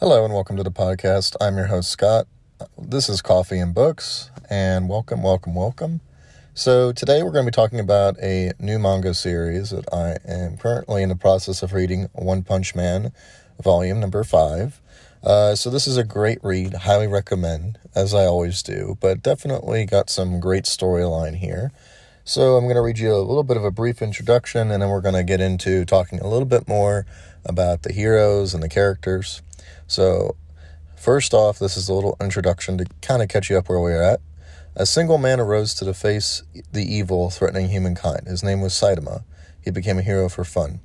Hello and welcome to the podcast. I'm your host, Scott. This is Coffee and Books, and welcome, welcome, welcome. So, today we're going to be talking about a new manga series that I am currently in the process of reading One Punch Man, volume number five. Uh, so, this is a great read, highly recommend, as I always do, but definitely got some great storyline here. So, I'm going to read you a little bit of a brief introduction, and then we're going to get into talking a little bit more about the heroes and the characters. So, first off, this is a little introduction to kind of catch you up where we're at. A single man arose to face the evil threatening humankind. His name was Saitama. He became a hero for fun.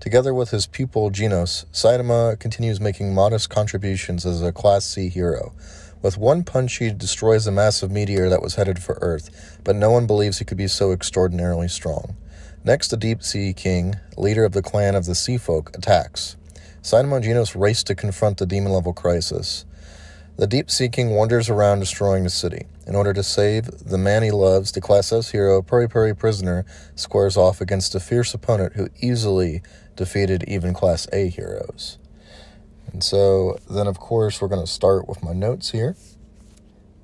Together with his pupil Genos, Saitama continues making modest contributions as a Class C hero. With one punch, he destroys a massive meteor that was headed for Earth, but no one believes he could be so extraordinarily strong. Next, the Deep Sea King, leader of the clan of the Sea Folk, attacks. Saitama and Genos race to confront the demon level crisis. The Deep Sea King wanders around destroying the city. In order to save the man he loves, the Class S hero Puri Puri Prisoner squares off against a fierce opponent who easily defeated even Class A heroes. And so, then of course, we're going to start with my notes here.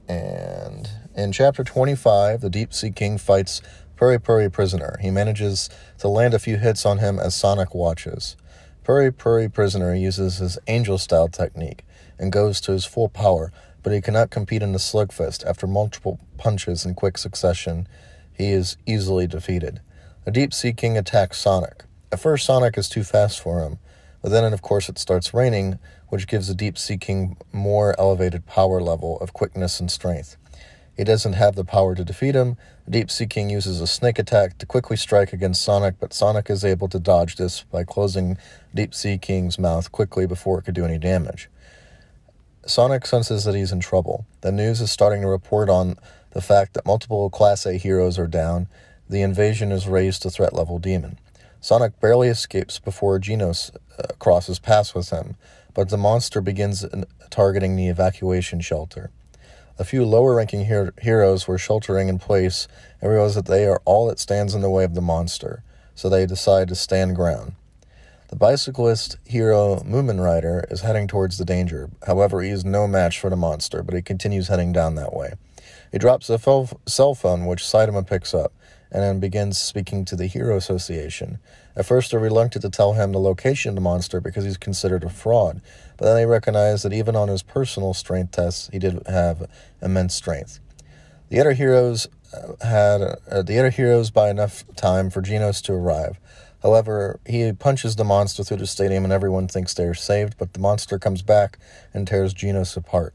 And in chapter 25, the Deep Sea King fights Puri Puri Prisoner. He manages to land a few hits on him as Sonic watches. Puri Puri Prisoner uses his angel style technique and goes to his full power, but he cannot compete in the slugfest. After multiple punches in quick succession, he is easily defeated. The Deep Sea King attacks Sonic. At first, Sonic is too fast for him, but then, of course, it starts raining, which gives the Deep Sea King more elevated power level of quickness and strength. He doesn't have the power to defeat him. Deep Sea King uses a snake attack to quickly strike against Sonic, but Sonic is able to dodge this by closing Deep Sea King's mouth quickly before it could do any damage. Sonic senses that he's in trouble. The news is starting to report on the fact that multiple Class A heroes are down. The invasion is raised to threat level demon. Sonic barely escapes before Genos uh, crosses paths with him, but the monster begins targeting the evacuation shelter. A few lower ranking her- heroes were sheltering in place and realize that they are all that stands in the way of the monster, so they decide to stand ground. The bicyclist hero Mumen Rider is heading towards the danger. However, he is no match for the monster, but he continues heading down that way. He drops a cell phone, which Saitama picks up, and then begins speaking to the Hero Association. At first, they're reluctant to tell him the location of the monster because he's considered a fraud, but then they recognize that even on his personal strength tests, he did have immense strength. The other heroes uh, had uh, the other heroes buy enough time for Genos to arrive. However, he punches the monster through the stadium and everyone thinks they are saved, but the monster comes back and tears Genos apart.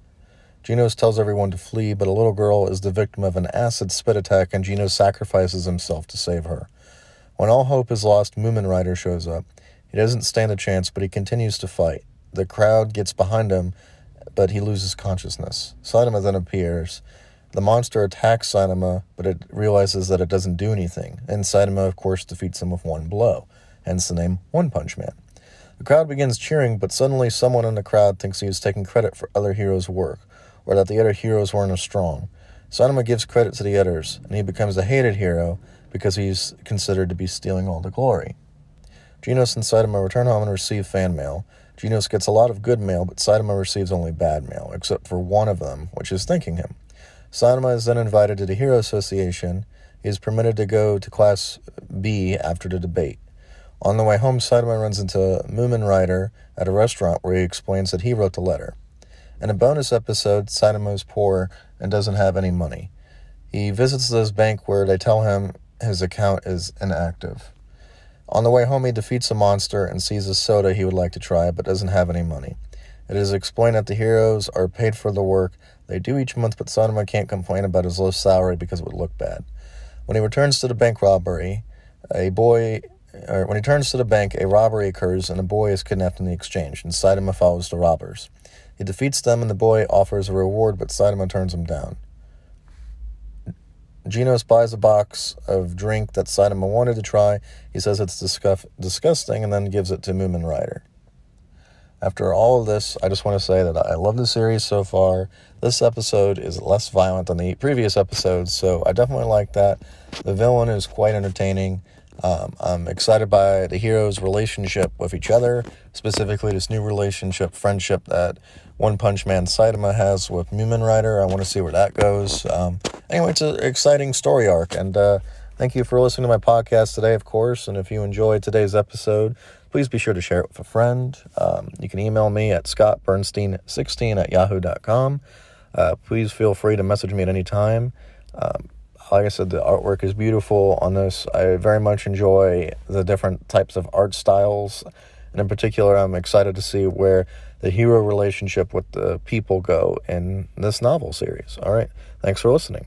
Genos tells everyone to flee, but a little girl is the victim of an acid spit attack, and Genos sacrifices himself to save her. When all hope is lost, Mumen Rider shows up. He doesn't stand a chance, but he continues to fight. The crowd gets behind him, but he loses consciousness. Saitama then appears. The monster attacks Saitama, but it realizes that it doesn't do anything, and Saitama, of course, defeats him with one blow, hence the name One Punch Man. The crowd begins cheering, but suddenly someone in the crowd thinks he is taking credit for other heroes' work or that the other heroes weren't as strong. Saitama gives credit to the others, and he becomes a hated hero because he's considered to be stealing all the glory. Genos and Saitama return home and receive fan mail. Genos gets a lot of good mail, but Saitama receives only bad mail, except for one of them, which is thanking him. Saitama is then invited to the Hero Association. He is permitted to go to Class B after the debate. On the way home, Saitama runs into Mumen Rider at a restaurant where he explains that he wrote the letter. In a bonus episode, Saitama is poor and doesn't have any money. He visits this bank where they tell him his account is inactive. On the way home, he defeats a monster and sees a soda he would like to try, but doesn't have any money. It is explained that the heroes are paid for the work they do each month, but Saitama can't complain about his low salary because it would look bad. When he returns to the bank robbery, a boy, or when he turns to the bank, a robbery occurs and a boy is kidnapped in the exchange, and Saitama follows the robbers. He defeats them, and the boy offers a reward, but Saitama turns him down. Genos buys a box of drink that Saitama wanted to try. He says it's disgust- disgusting and then gives it to Mumen Rider. After all of this, I just want to say that I love the series so far. This episode is less violent than the previous episodes, so I definitely like that. The villain is quite entertaining. Um, I'm excited by the heroes' relationship with each other, specifically this new relationship, friendship that One Punch Man Saitama has with Mumen Rider. I want to see where that goes. Um, anyway, it's an exciting story arc, and uh, thank you for listening to my podcast today, of course. And if you enjoyed today's episode, please be sure to share it with a friend. Um, you can email me at scottbernstein16 at yahoo.com. Uh, please feel free to message me at any time. Um, like I said, the artwork is beautiful on this. I very much enjoy the different types of art styles. And in particular, I'm excited to see where the hero relationship with the people go in this novel series. All right. Thanks for listening.